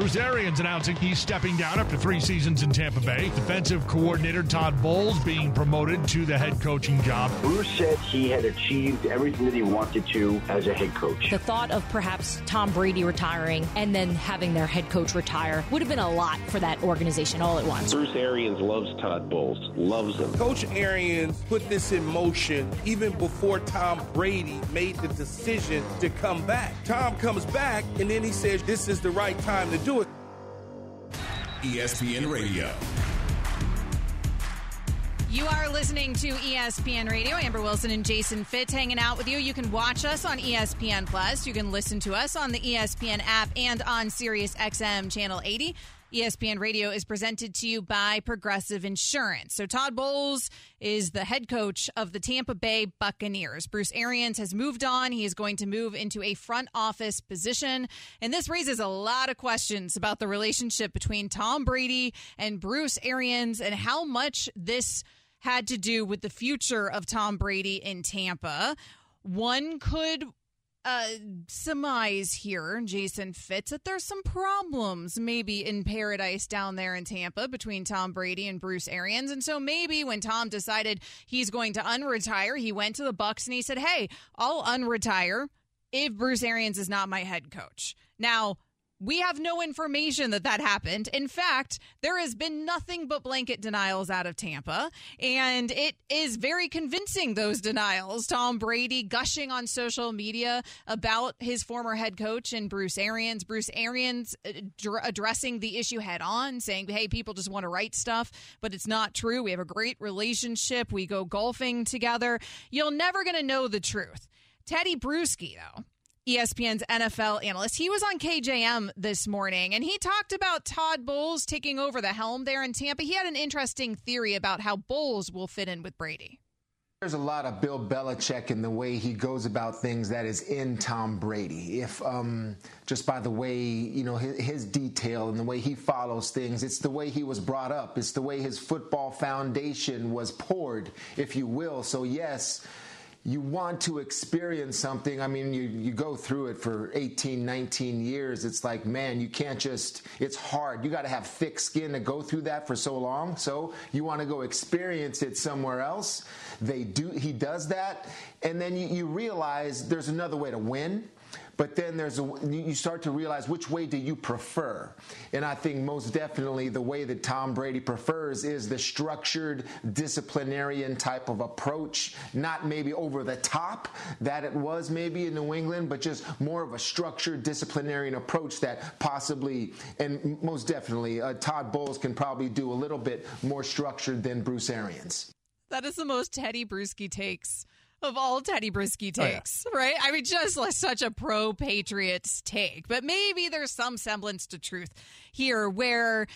Bruce Arians announcing he's stepping down after three seasons in Tampa Bay. Defensive coordinator Todd Bowles being promoted to the head coaching job. Bruce said he had achieved everything that he wanted to as a head coach. The thought of perhaps Tom Brady retiring and then having their head coach retire would have been a lot for that organization all at once. Bruce Arians loves Todd Bowles, loves him. Coach Arians put this in motion even before Tom Brady made the decision to come back. Tom comes back and then he says this is the right time to do it. ESPN Radio. You are listening to ESPN Radio. Amber Wilson and Jason Fitz hanging out with you. You can watch us on ESPN Plus. You can listen to us on the ESPN app and on Sirius XM Channel 80. ESPN Radio is presented to you by Progressive Insurance. So Todd Bowles is the head coach of the Tampa Bay Buccaneers. Bruce Arians has moved on. He is going to move into a front office position. And this raises a lot of questions about the relationship between Tom Brady and Bruce Arians and how much this had to do with the future of Tom Brady in Tampa. One could uh, surmise here, Jason Fitz, that there's some problems maybe in paradise down there in Tampa between Tom Brady and Bruce Arians. And so maybe when Tom decided he's going to unretire, he went to the Bucs and he said, Hey, I'll unretire if Bruce Arians is not my head coach. Now, we have no information that that happened. In fact, there has been nothing but blanket denials out of Tampa, and it is very convincing, those denials. Tom Brady gushing on social media about his former head coach and Bruce Arians. Bruce Arians uh, addressing the issue head on, saying, hey, people just want to write stuff, but it's not true. We have a great relationship. We go golfing together. You're never going to know the truth. Teddy Bruschi, though ESPN's NFL analyst. He was on KJM this morning and he talked about Todd Bowles taking over the helm there in Tampa. He had an interesting theory about how Bowles will fit in with Brady. There's a lot of Bill Belichick in the way he goes about things that is in Tom Brady. If um, just by the way you know his, his, detail and the way he follows things, it's the way he was brought up. It's the way his football foundation was poured, if you will. So yes you want to experience something. I mean, you, you go through it for 18, 19 years. It's like, man, you can't just, it's hard. You got to have thick skin to go through that for so long. So you want to go experience it somewhere else. They do, he does that. And then you, you realize there's another way to win but then there's a, you start to realize which way do you prefer. And i think most definitely the way that tom brady prefers is the structured disciplinarian type of approach. Not maybe over the top that it was maybe in new england but just more of a structured disciplinarian approach that possibly and most definitely uh, todd bowles can probably do a little bit more structured than bruce arians. That is the most Teddy Bruschi takes of all Teddy Bruschi takes, oh, yeah. right? I mean, just such a pro Patriots take, but maybe there's some semblance to truth here where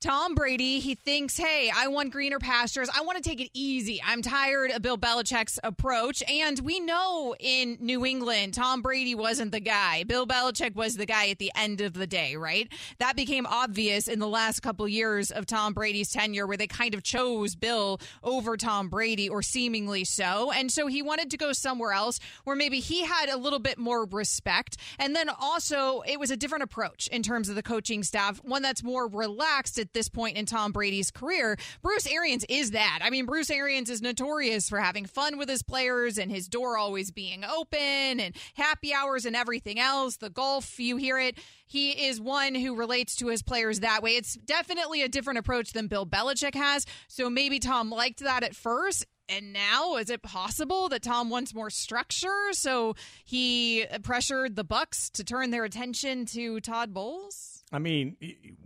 Tom Brady, he thinks, hey, I want greener pastures. I want to take it easy. I'm tired of Bill Belichick's approach. And we know in New England, Tom Brady wasn't the guy. Bill Belichick was the guy at the end of the day, right? That became obvious in the last couple years of Tom Brady's tenure, where they kind of chose Bill over Tom Brady, or seemingly so. And so he wanted to go somewhere else where maybe he had a little bit more respect. And then also, it was a different approach in terms of the coaching staff, one that's more relaxed at this point in Tom Brady's career. Bruce Arians is that. I mean, Bruce Arians is notorious for having fun with his players and his door always being open and happy hours and everything else. The golf, you hear it. He is one who relates to his players that way. It's definitely a different approach than Bill Belichick has. So maybe Tom liked that at first and now is it possible that Tom wants more structure so he pressured the Bucs to turn their attention to Todd Bowles? I mean,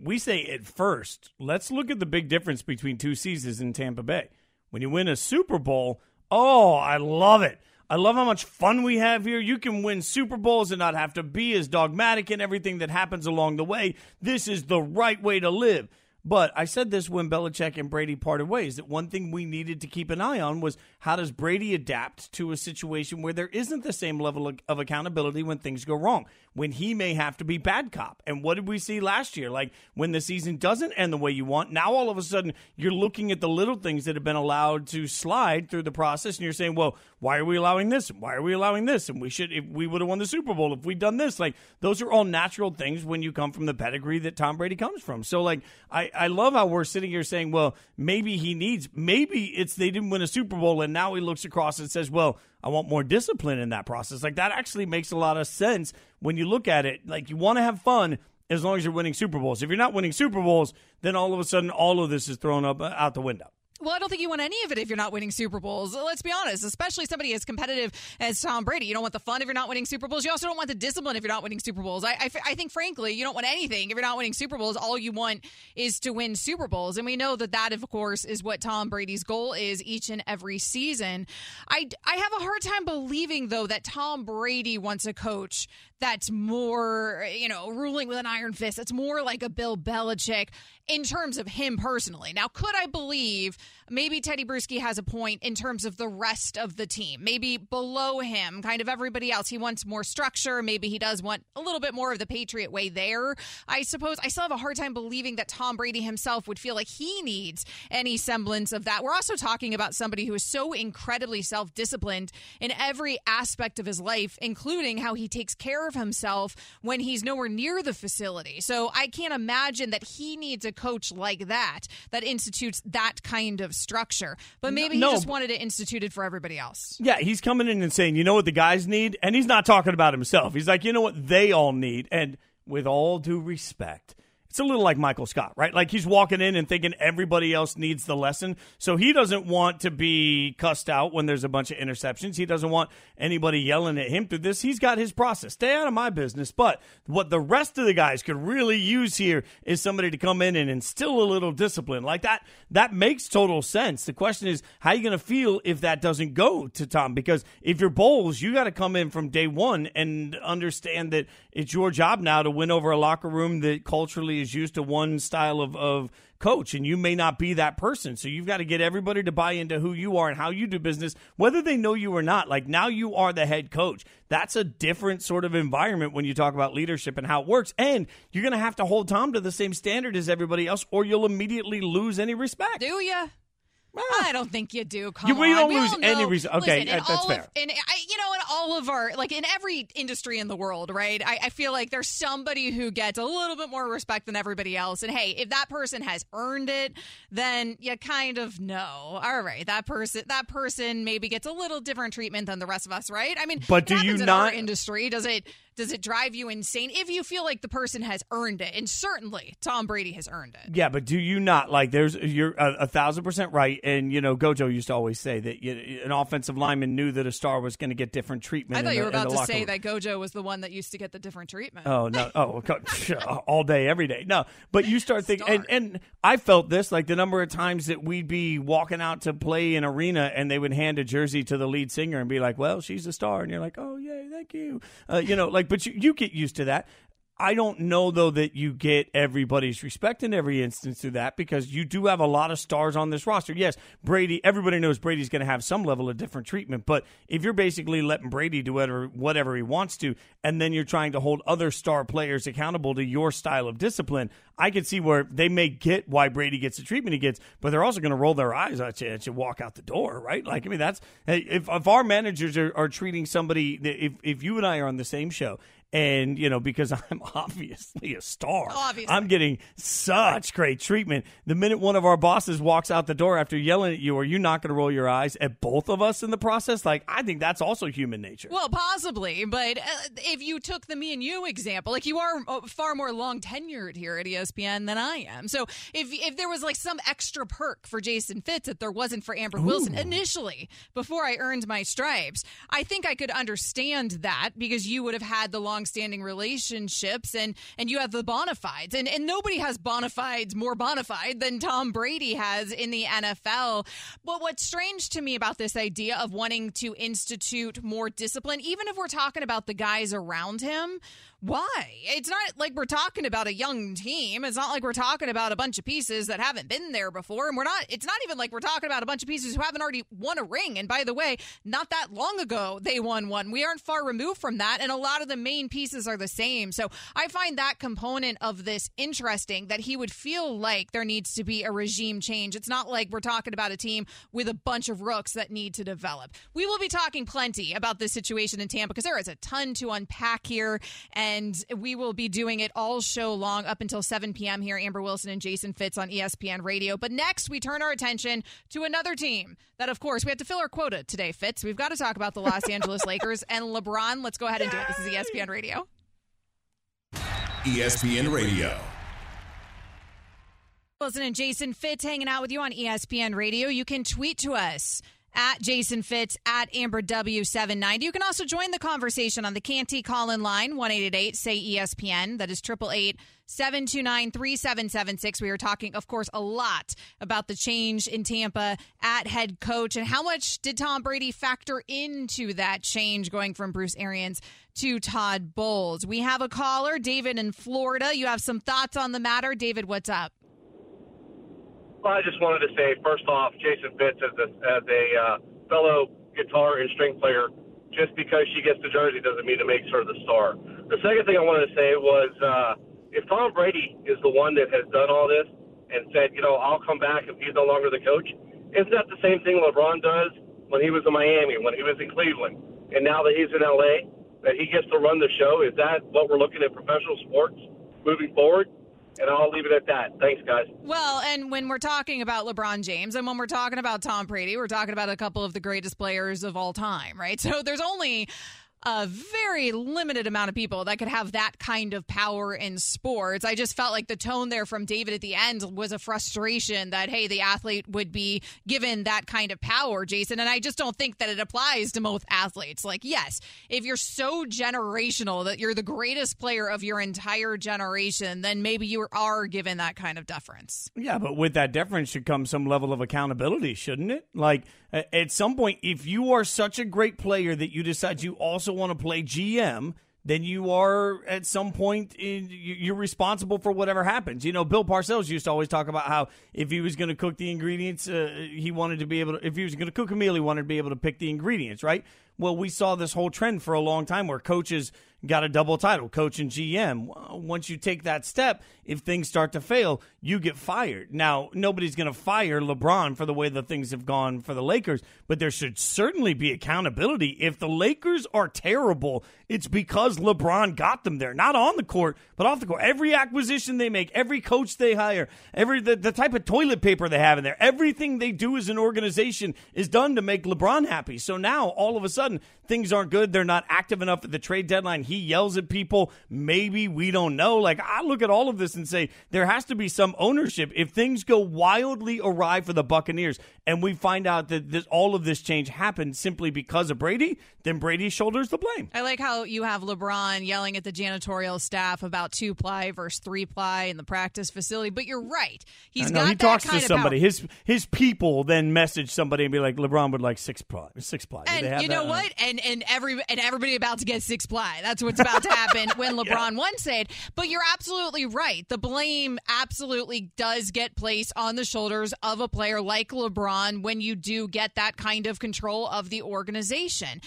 we say at first, let's look at the big difference between two seasons in Tampa Bay. When you win a Super Bowl, oh, I love it. I love how much fun we have here. You can win Super Bowls and not have to be as dogmatic in everything that happens along the way. This is the right way to live. But I said this when Belichick and Brady parted ways that one thing we needed to keep an eye on was how does Brady adapt to a situation where there isn't the same level of, of accountability when things go wrong, when he may have to be bad cop. And what did we see last year? Like when the season doesn't end the way you want, now all of a sudden you're looking at the little things that have been allowed to slide through the process and you're saying, well, why are we allowing this? Why are we allowing this? And we should, if we would have won the Super Bowl if we'd done this. Like those are all natural things when you come from the pedigree that Tom Brady comes from. So like I, I love how we're sitting here saying, well, maybe he needs, maybe it's they didn't win a Super Bowl and now he looks across and says, well, I want more discipline in that process. Like that actually makes a lot of sense when you look at it. Like you want to have fun as long as you're winning Super Bowls. If you're not winning Super Bowls, then all of a sudden all of this is thrown up uh, out the window. Well, I don't think you want any of it if you're not winning Super Bowls. Let's be honest, especially somebody as competitive as Tom Brady. You don't want the fun if you're not winning Super Bowls. You also don't want the discipline if you're not winning Super Bowls. I, I, I think, frankly, you don't want anything if you're not winning Super Bowls. All you want is to win Super Bowls. And we know that that, of course, is what Tom Brady's goal is each and every season. I, I have a hard time believing, though, that Tom Brady wants a coach that's more, you know, ruling with an iron fist. It's more like a Bill Belichick in terms of him personally. Now, could I believe maybe Teddy Bruschi has a point in terms of the rest of the team? Maybe below him, kind of everybody else. He wants more structure. Maybe he does want a little bit more of the Patriot way there. I suppose I still have a hard time believing that Tom Brady himself would feel like he needs any semblance of that. We're also talking about somebody who is so incredibly self disciplined in every aspect of his life, including how he takes care of himself when he's nowhere near the facility. So I can't imagine that he needs a coach like that that institutes that kind of structure. But maybe No, he just wanted it instituted for everybody else. Yeah, he's coming in and saying, you know what the guys need? And he's not talking about himself. He's like, you know what they all need? And with all due respect, it's a little like Michael Scott, right? Like he's walking in and thinking everybody else needs the lesson. So he doesn't want to be cussed out when there's a bunch of interceptions. He doesn't want anybody yelling at him through this. He's got his process. Stay out of my business. But what the rest of the guys could really use here is somebody to come in and instill a little discipline. Like that, that makes total sense. The question is, how are you going to feel if that doesn't go to Tom? Because if you're Bowles, you got to come in from day one and understand that it's your job now to win over a locker room that culturally is used to one style of, of coach, and you may not be that person. So you've got to get everybody to buy into who you are and how you do business, whether they know you or not. Like now you are the head coach. That's a different sort of environment when you talk about leadership and how it works. And you're going to have to hold Tom to the same standard as everybody else, or you'll immediately lose any respect. Do you? Ah. I don't think you do. Come You- we don't We lose all any res- okay, listen, that- that's all fair. Of, in, I, you know, in all of our, like in every industry in the world, right? I, I feel like there's somebody who gets a little bit more respect than everybody else. And hey, if that person has earned it, then you kind of know. All right, that person, that person maybe gets a little different treatment than the rest of us, right? I mean, But do you happens in our not- industry? Does it? Does it drive you insane if you feel like the person has earned it? And certainly, Tom Brady has earned it. Yeah, but do you not like? There's you're a, a thousand percent right, and you know Gojo used to always say that you, an offensive lineman knew that a star was going to get different treatment. I thought you were in about to say room. that Gojo was the one that used to get the different treatment. Oh no! Oh, all day, every day. No, but you start thinking, and, and I felt this like the number of times that we'd be walking out to play an arena, and they would hand a jersey to the lead singer and be like, "Well, she's a star," and you're like, "Oh, yay, thank you." Uh, you know, like, but you, you get used to that. I don't know though that you get everybody's respect in every instance through that because you do have a lot of stars on this roster. Yes, Brady. Everybody knows Brady's going to have some level of different treatment, but if you're basically letting Brady do whatever whatever he wants to, and then you're trying to hold other star players accountable to your style of discipline, I can see where they may get why Brady gets the treatment he gets, but they're also going to roll their eyes at you as you walk out the door, right? Like, I mean, that's if if our managers are, are treating somebody, if if you and I are on the same show and you know because i'm obviously a star. Obviously. i'm getting such great treatment. The minute one of our bosses walks out the door after yelling at you are you not going to roll your eyes at both of us in the process? Like i think that's also human nature. Well, possibly, but uh, if you took the me and you example, like you are uh, far more long tenured here at ESPN than I am. So if if there was like some extra perk for Jason Fitz that there wasn't for Amber Wilson initially before I earned my stripes, I think I could understand that because you would have had the long-standing relationships and and you have the bona fides, and and nobody has bona fides more bona fide than Tom Brady has in the NFL. But what's strange to me about this idea of wanting to institute more discipline, even if we're talking about the guys around him, why? It's not like we're talking about a young team. It's not like we're talking about a bunch of pieces that haven't been there before. And we're not, it's not even like we're talking about a bunch of pieces who haven't already won a ring. And by the way, not that long ago, they won one. We aren't far removed from that. And a lot of the main pieces are the same. So I find that component of this interesting that he would feel like there needs to be a regime change. It's not like we're talking about a team with a bunch of rooks that need to develop. We will be talking plenty about this situation in Tampa because there is a ton to unpack here. And we will be doing it all show long up until 7 p.m. here. Amber Wilson and Jason Fitz on ESPN Radio. But next, we turn our attention to another team that, of course, we have to fill our quota today, Fitz. We've got to talk about the Los Angeles Lakers and LeBron. Let's go ahead and do it. This is ESPN Radio. ESPN Radio. Wilson and Jason Fitz hanging out with you on ESPN Radio. You can tweet to us at Jason Fitz at Amber W790. You can also join the conversation on the Canty call in line, 1 say ESPN. That is 888 729 3776. We are talking, of course, a lot about the change in Tampa at head coach and how much did Tom Brady factor into that change going from Bruce Arians to Todd Bowles. We have a caller, David in Florida. You have some thoughts on the matter. David, what's up? Well, I just wanted to say, first off, Jason Fitz as a, as a uh, fellow guitar and string player, just because she gets the jersey doesn't mean it makes her the star. The second thing I wanted to say was, uh, if Tom Brady is the one that has done all this and said, you know, I'll come back if he's no longer the coach, isn't that the same thing LeBron does when he was in Miami, when he was in Cleveland, and now that he's in LA, that he gets to run the show? Is that what we're looking at professional sports moving forward? And I'll leave it at that. Thanks, guys. Well, and when we're talking about LeBron James and when we're talking about Tom Brady, we're talking about a couple of the greatest players of all time, right? So there's only a very limited amount of people that could have that kind of power in sports. I just felt like the tone there from David at the end was a frustration that, hey, the athlete would be given that kind of power, Jason. And I just don't think that it applies to most athletes. Like, yes, if you're so generational that you're the greatest player of your entire generation, then maybe you are given that kind of deference. Yeah, but with that deference should come some level of accountability, shouldn't it? Like, at some point, if you are such a great player that you decide you also want to play GM, then you are at some point in, you're responsible for whatever happens. You know, Bill Parcells used to always talk about how if he was going to cook the ingredients, uh, he wanted to be able to. If he was going to cook a meal, he wanted to be able to pick the ingredients, right? Well, we saw this whole trend for a long time where coaches got a double title, coach and GM. Once you take that step, if things start to fail, you get fired. Now, nobody's going to fire LeBron for the way the things have gone for the Lakers, but there should certainly be accountability. If the Lakers are terrible, it's because LeBron got them there, not on the court, but off the court. Every acquisition they make, every coach they hire, every the, the type of toilet paper they have in there, everything they do as an organization is done to make LeBron happy. So now all of a sudden things aren't good. They're not active enough at the trade deadline. Yells at people. Maybe we don't know. Like I look at all of this and say there has to be some ownership. If things go wildly awry for the Buccaneers and we find out that this, all of this change happened simply because of Brady, then Brady shoulders the blame. I like how you have LeBron yelling at the janitorial staff about two ply versus three ply in the practice facility, but you're right. He's got he talks to somebody. His his people then message somebody and be like, LeBron would like six ply, six ply. And you know what? And and every and everybody about to get six ply. That's what's about to happen when LeBron yeah. won said. But you're absolutely right. The blame absolutely does get placed on the shoulders of a player like LeBron when you do get that kind of control of the organization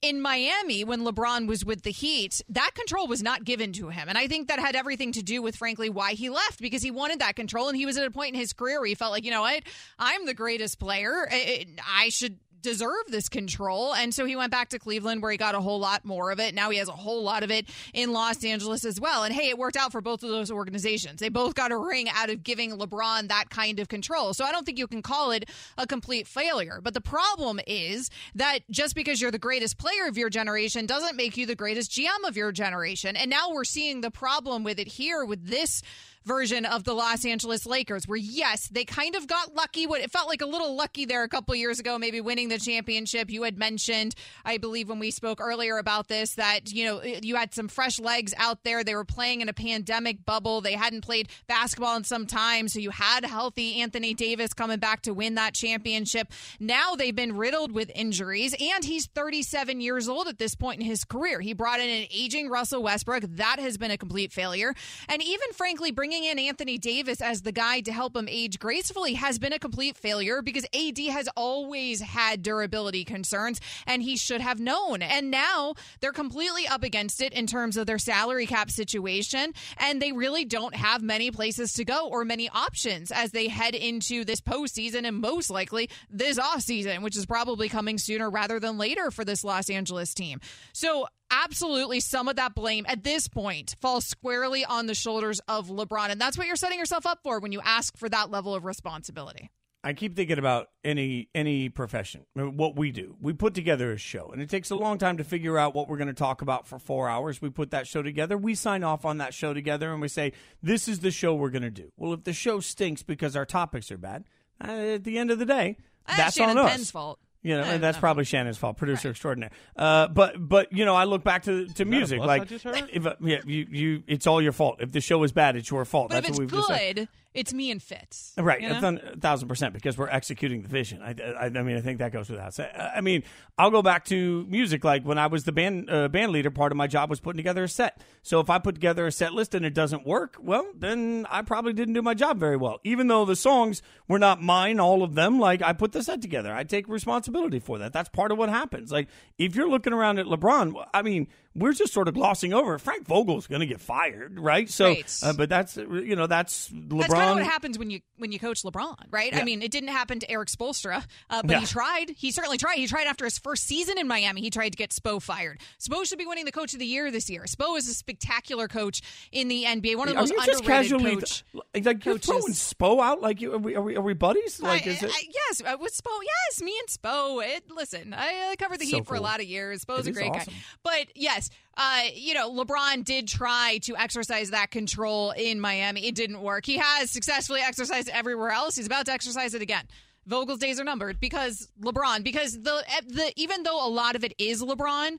in Miami when LeBron was with the Heat, that control was not given to him. And I think that had everything to do with, frankly, why he left because he wanted that control. And he was at a point in his career where he felt like, you know what, I'm the greatest player. I should deserve this control. And so he went back to Cleveland where he got a whole lot more of it. Now he has a whole lot of it in Los Angeles as well. And hey, it worked out for both of those organizations. They both got a ring out of giving LeBron that kind of control. So I don't think you can call it a complete failure. But the problem is that just because you're the greatest player of your generation doesn't make you the greatest GM of your generation. And now we're seeing the problem with it here with this version of the Los Angeles Lakers, where yes, they kind of got lucky. What it felt like a little lucky there a couple years ago, maybe winning the championship. You had mentioned, I believe, when we spoke earlier about this, that you know you had some fresh legs out there. They were playing in a pandemic bubble. They hadn't played basketball in some time, so you had healthy Anthony Davis coming back to win that championship. Now they've been riddled with injuries, and he's 37 years old at this point in his career. He brought in an aging Russell Westbrook. That has been a complete failure, and even frankly, bringing bringing in Anthony Davis as the guy to help him age gracefully has been a complete failure because AD has always had durability concerns and he should have known. And now they're completely up against it in terms of their salary cap situation. And they really don't have many places to go or many options as they head into this postseason and most likely this offseason, which is probably coming sooner rather than later for this Los Angeles team. So absolutely some of that blame at this point falls squarely on the shoulders of LeBron. And that's what you're setting yourself up for when you ask for that level of responsibility. I keep thinking about any any profession, what we do. We put together a show, and it takes a long time to figure out what we're going to talk about for four hours. We put that show together. We sign off on that show together, and we say, "This is the show we're going to do." Well, if the show stinks because our topics are bad, uh, at the end of the day, that's Shannon on us. Penn's fault. You know, and that's no. probably Shannon's fault, producer extraordinaire. Uh, but but you know, I look back to to music bus like I just heard? if uh, yeah, you you it's all your fault. If the show is bad, it's your fault. But that's if it's what we've just said. good, it's me and Fitz. Right, you a, know? a thousand percent, because we're executing the vision. I, I, I mean, I think that goes without saying. I mean, I'll go back to music. Like when I was the band uh, band leader, part of my job was putting together a set. So if I put together a set list and it doesn't work, well, then I probably didn't do my job very well. Even though the songs were not mine, all of them, like I put the set together, I take responsibility for that. That's part of what happens. Like if you're looking around at LeBron, I mean, we're just sort of glossing over. Frank Vogel's going to get fired, right? So, Right. uh, but that's you know that's LeBron. That's kind of what happens when you when you coach LeBron, right? I mean, it didn't happen to Erik Spoelstra, uh, but Yeah. he tried. He certainly tried. He tried after his first season in Miami. He tried to get Spo fired. Spo should be winning the Coach of the Year this year. Spo is a spectacular coach in the NBA. One of the Are most you just underrated casually coach. like you're coaches. throwing Spo out? Like, you, are, we, are, we, are we buddies? Like, I- is it? I- yes, uh, with Spo. Yes, me and Spo. It, listen, I covered the So Heat for a lot of years. Spo's It a great awesome. guy. But yes, uh, you know, LeBron did try to exercise that control in Miami. It didn't work. He has successfully exercised everywhere else. He's about to exercise it again. Vogel's days are numbered because LeBron. Because the eh, the even though a lot of it is LeBron.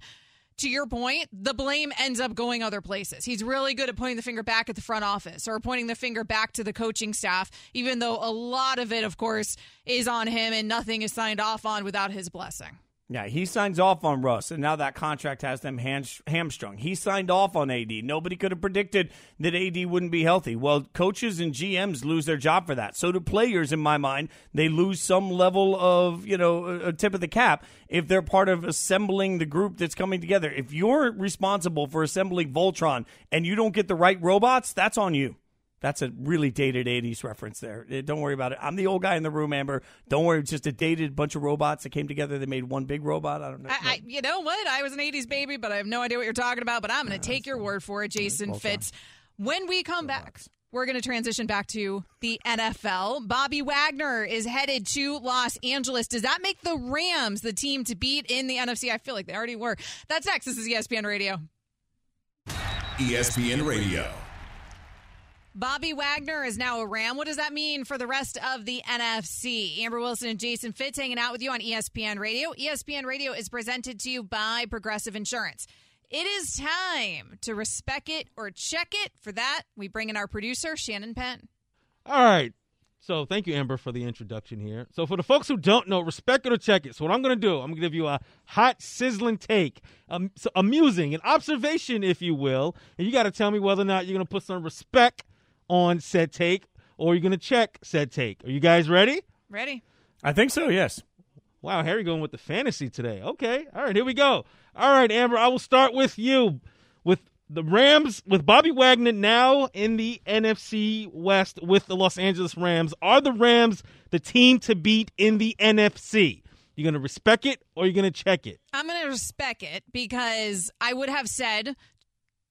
To your point, the blame ends up going other places. He's really good at pointing the finger back at the front office or pointing the finger back to the coaching staff, even though a lot of it, of course, is on him and nothing is signed off on without his blessing. Yeah, he signs off on Russ, and now that contract has them ham- hamstrung. He signed off on AD. Nobody could have predicted that AD wouldn't be healthy. Well, coaches and GMs lose their job for that. So do players, in my mind. They lose some level of, you know, a tip of the cap if they're part of assembling the group that's coming together. If you're responsible for assembling Voltron and you don't get the right robots, that's on you. That's a really dated 80s reference there. Eh, Don't worry about it. I'm the old guy in the room, Amber. Don't worry. It's just a dated bunch of robots that came together. They made one big robot. I don't know. I, I, you know what? I was an 80s baby, but I have no idea what you're talking about. But I'm going to take your word for it, Jason Fitz. When we come back, we're going to transition back to the NFL. Bobby Wagner is headed to Los Angeles. Does that make the Rams the team to beat in the NFC? I feel like they already were. That's next. This is ESPN Radio. ESPN Radio. Bobby Wagner is now a Ram. What does that mean for the rest of the NFC? Amber Wilson and Jason Fitz hanging out with you on ESPN Radio. ESPN Radio is presented to you by Progressive Insurance. It is time to respect it or check it. For that, we bring in our producer, Shannon Penn. All right. So thank you, Amber, for the introduction here. So for the folks who don't know, respect it or check it. So what I'm going to do, I'm going to give you a hot, sizzling take, um, so amusing, an observation, if you will, and you got to tell me whether or not you're going to put some respect on said take or you're going to check said take. Are you guys ready? Ready? I think so, yes. Wow, Harry going with the fantasy today. Okay. All right, here we go. All right, Amber, I will start with you. With the Rams, with Bobby Wagner now in the NFC West with the Los Angeles Rams, are the Rams the team to beat in the NFC? You going to respect it or you going to check it? I'm going to respect it because I would have said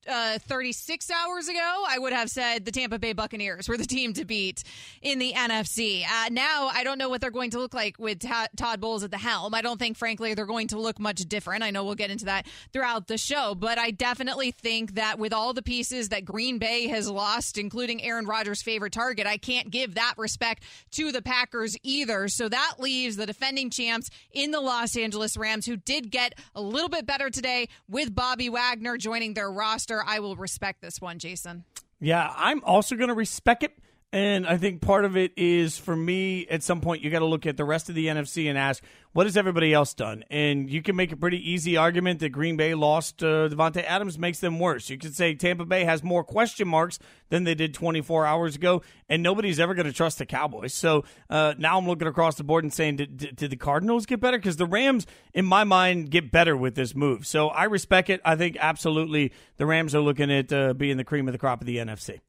uh, 36 hours ago, I would have said the Tampa Bay Buccaneers were the team to beat in the NFC. Uh, now, I don't know what they're going to look like with Todd Bowles at the helm. I don't think, frankly, they're going to look much different. I know we'll get into that throughout the show, but I definitely think that with all the pieces that Green Bay has lost, including Aaron Rodgers' favorite target, I can't give that respect to the Packers either. So that leaves the defending champs in the Los Angeles Rams, who did get a little bit better today with Bobby Wagner joining their roster. I will respect this one, Jason. Yeah, I'm also going to respect it. And I think part of it is for me, at some point, you got to look at the rest of the NFC and ask, what has everybody else done? And you can make a pretty easy argument that Green Bay lost uh, Davante Adams makes them worse. You could say Tampa Bay has more question marks than they did 24 hours ago, and nobody's ever going to trust the Cowboys. So uh, now I'm looking across the board and saying, did, did, did the Cardinals get better? Because the Rams, in my mind, get better with this move. So I respect it. I think absolutely the Rams are looking at uh, being the cream of the crop of the NFC.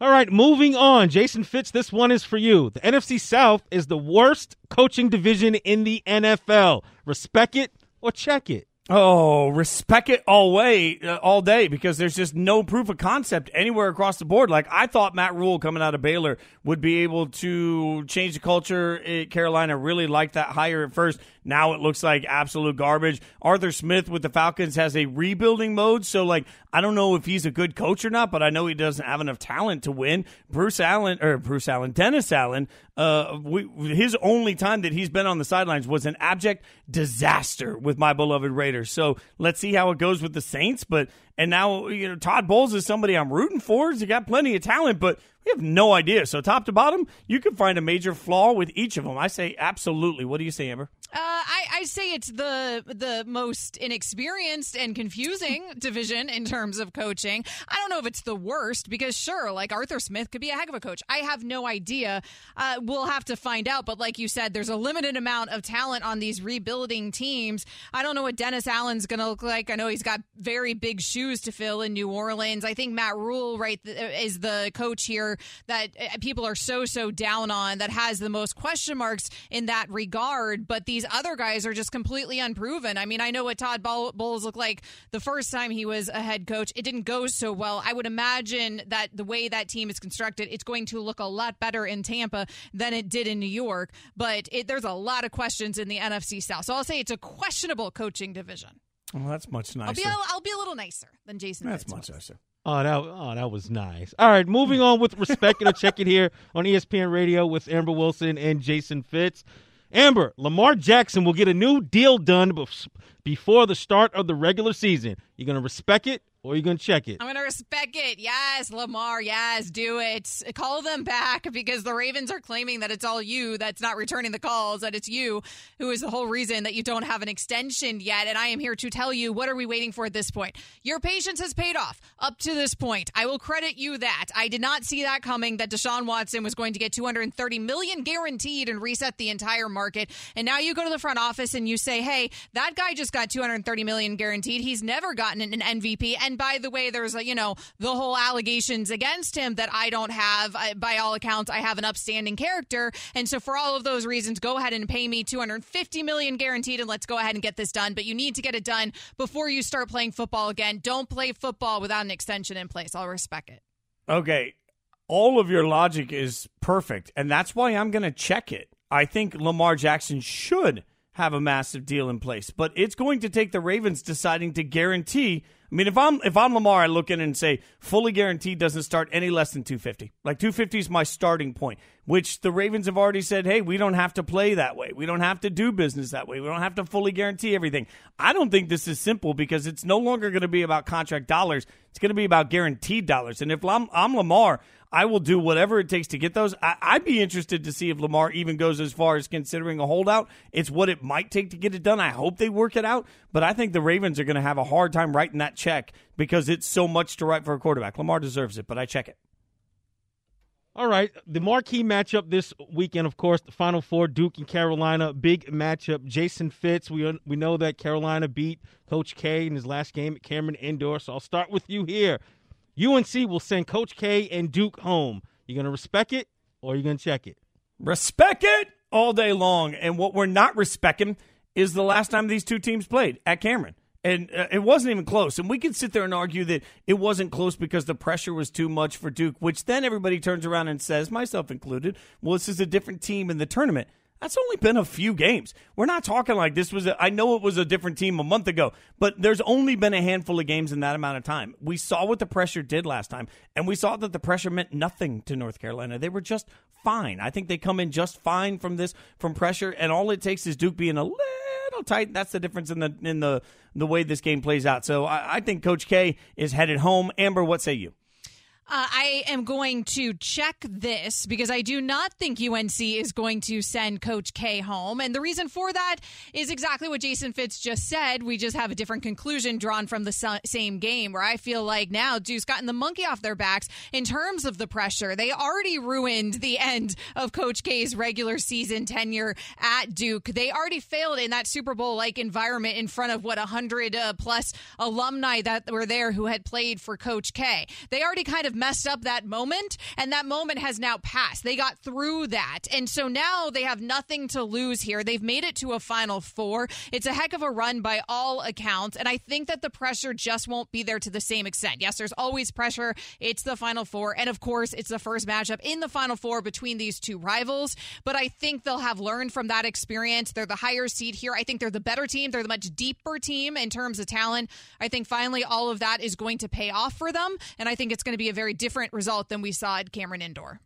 All right, moving on. Jason Fitz, this one is for you. The NFC South is the worst coaching division in the NFL. Respect it or check it. Oh, respect it all way, uh, all day because there's just no proof of concept anywhere across the board. Like I thought Matt Rhule coming out of Baylor would be able to change the culture. Carolina really liked that hire at first. Now it looks like absolute garbage. Arthur Smith with the Falcons has a rebuilding mode. So, like, I don't know if he's a good coach or not, but I know he doesn't have enough talent to win. Bruce Allen, or Bruce Allen, Dennis Allen, uh, we, his only time that he's been on the sidelines was an abject disaster with my beloved Raiders. So, let's see how it goes with the Saints. But, and now, you know, Todd Bowles is somebody I'm rooting for. He's got plenty of talent, but we have no idea. So, top to bottom, you can find a major flaw with each of them. I say absolutely. What do you say, Amber? Uh, I, I say it's the the most inexperienced and confusing division in terms of coaching. I don't know if it's the worst because sure, like Arthur Smith could be a heck of a coach. I have no idea. Uh, we'll have to find out. But like you said, there's a limited amount of talent on these rebuilding teams. I don't know what Dennis Allen's going to look like. I know he's got very big shoes to fill in New Orleans. I think Matt Rhule right is the coach here that uh, people are so so down on that has the most question marks in that regard. But these these other guys are just completely unproven. I mean, I know what Todd Bowles looked like the first time he was a head coach. It didn't go so well. I would imagine that the way that team is constructed, it's going to look a lot better in Tampa than it did in New York. But it, there's a lot of questions in the NFC South. So I'll say it's a questionable coaching division. Well, that's much nicer. I'll be a, I'll be a little nicer than Jason. That's Fitz much was. nicer. Oh, that oh that was nice. All right, moving on with respect and a check it here on ESPN Radio with Amber Wilson and Jason Fitz. Amber, Lamar Jackson will get a new deal done before the start of the regular season. You're gonna respect it or are you gonna check it? I'm going to respect it. Yes, Lamar. Yes, do it. Call them back because the Ravens are claiming that it's all you that's not returning the calls, that it's you who is the whole reason that you don't have an extension yet. And I am here to tell you what are we waiting for at this point? Your patience has paid off up to this point. I will credit you that. I did not see that coming that Deshaun Watson was going to get 230 million guaranteed and reset the entire market. And now you go to the front office and you say, "Hey, that guy just got 230 million guaranteed. He's never gotten an MVP." And by the way, there's a, you know, the whole allegations against him that I don't have I, by all accounts I have an upstanding character. And so for all of those reasons, go ahead and pay me 250 million guaranteed and let's go ahead and get this done. But you need to get it done before you start playing football again. Don't play football without an extension in place. I'll respect it. Okay. All of your logic is perfect, and that's why I'm going to check it. I think Lamar Jackson should have a massive deal in place, but it's going to take the Ravens deciding to guarantee. I mean, if I'm if I'm Lamar, I look in and say fully guaranteed doesn't start any less than 250. Like 250 is my starting point, which the Ravens have already said, "Hey, we don't have to play that way. We don't have to do business that way. We don't have to fully guarantee everything." I don't think this is simple because it's no longer going to be about contract dollars. It's going to be about guaranteed dollars. And if I'm, I'm Lamar, I will do whatever it takes to get those. I, I'd be interested to see if Lamar even goes as far as considering a holdout. It's what it might take to get it done. I hope they work it out, but I think the Ravens are going to have a hard time writing that check because it's so much to write for a quarterback. Lamar deserves it, but I check it. All right, the marquee matchup this weekend, of course, the Final Four, Duke and Carolina, big matchup. Jason Fitz, we we know that Carolina beat Coach K in his last game at Cameron Indoor, so I'll start with you here. UNC will send Coach K and Duke home. You're gonna respect it or are you gonna check it? Respect it all day long. And what we're not respecting is the last time these two teams played at Cameron. And uh, it wasn't even close. And we can sit there and argue that it wasn't close because the pressure was too much for Duke, which then everybody turns around and says, myself included, well, this is a different team in the tournament. That's only been a few games. We're not talking like this was. A, I know it was a different team a month ago, but there's only been a handful of games in that amount of time. We saw what the pressure did last time, and we saw that the pressure meant nothing to North Carolina. They were just fine. I think they come in just fine from this from pressure, and all it takes is Duke being a little tight. That's the difference in the in the the way this game plays out. So I, I think Coach K is headed home. Amber, what say you? Uh, I am going to check this because I do not think UNC is going to send Coach K home. And the reason for that is exactly what Jason Fitz just said. We just have a different conclusion drawn from the same game where I feel like now Duke's gotten the monkey off their backs in terms of the pressure. They already ruined the end of Coach K's regular season tenure at Duke. They already failed in that Super Bowl like environment in front of what, 100 uh, plus alumni that were there who had played for Coach K. They already kind of messed up that moment, and that moment has now passed. They got through that. And so now they have nothing to lose here. They've made it to a Final Four. It's a heck of a run by all accounts. And I think that the pressure just won't be there to the same extent. Yes, there's always pressure. It's the Final Four. And of course, it's the first matchup in the Final Four between these two rivals. But I think they'll have learned from that experience. They're the higher seed here. I think they're the better team. They're the much deeper team in terms of talent. I think finally all of that is going to pay off for them. And I think it's going to be a very different result than we saw at Cameron Indoor.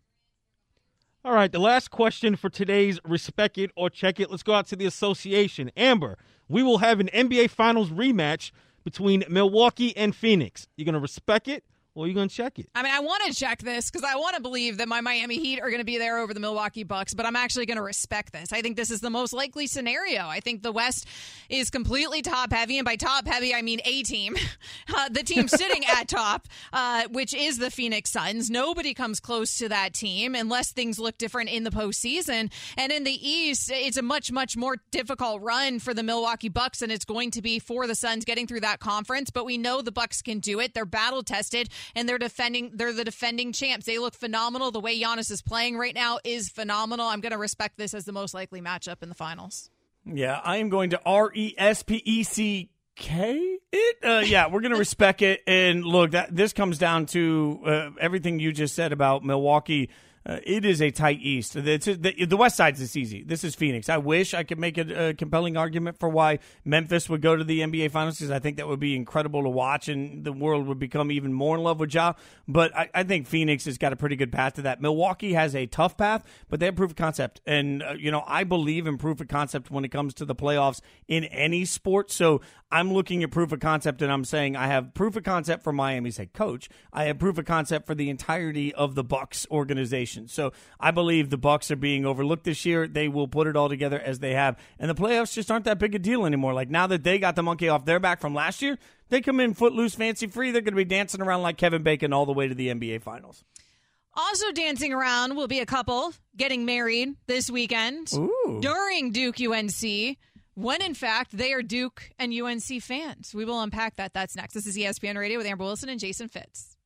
All right, the last question for today's Respect It or Check It. Let's go out to the association. Amber, we will have an NBA Finals rematch between Milwaukee and Phoenix. You're going to respect it or are you going to check it? I mean, I want to check this because I want to believe that my Miami Heat are going to be there over the Milwaukee Bucks, but I'm actually going to respect this. I think this is the most likely scenario. I think the West is completely top heavy, and by top heavy, I mean a team. Uh, the team sitting at top, uh, which is the Phoenix Suns. Nobody comes close to that team unless things look different in the postseason. And in the East, it's a much, much more difficult run for the Milwaukee Bucks than it's going to be for the Suns getting through that conference. But we know the Bucks can do it. They're battle tested and they're defending. They're the defending champs. They look phenomenal. The way Giannis is playing right now is phenomenal. I'm going to respect this as the most likely matchup in the finals. Yeah, I am going to R E S P E C K it. Uh, yeah, we're going to respect it. And look, that this comes down to uh, everything you just said about Milwaukee. Uh, it is a tight East. The, the, the West Side is easy. This is Phoenix. I wish I could make a, a, compelling argument for why Memphis would go to the NBA Finals because I think that would be incredible to watch and the world would become even more in love with Ja. But I, I think Phoenix has got a pretty good path to that. Milwaukee has a tough path, but they have proof of concept. And, uh, you know, I believe in proof of concept when it comes to the playoffs in any sport. So I'm looking at proof of concept and I'm saying I have proof of concept for Miami's head coach. I have proof of concept for the entirety of the Bucks organization. So I believe the Bucks are being overlooked this year. They will put it all together as they have. And the playoffs just aren't that big a deal anymore. Like now that they got the monkey off their back from last year, they come in footloose, fancy free. They're going to be dancing around like Kevin Bacon all the way to the NBA finals. Also dancing around will be a couple getting married this weekend Ooh. during Duke UNC when in fact they are Duke and UNC fans. We will unpack that. That's next. This is ESPN Radio with Amber Wilson and Jason Fitz.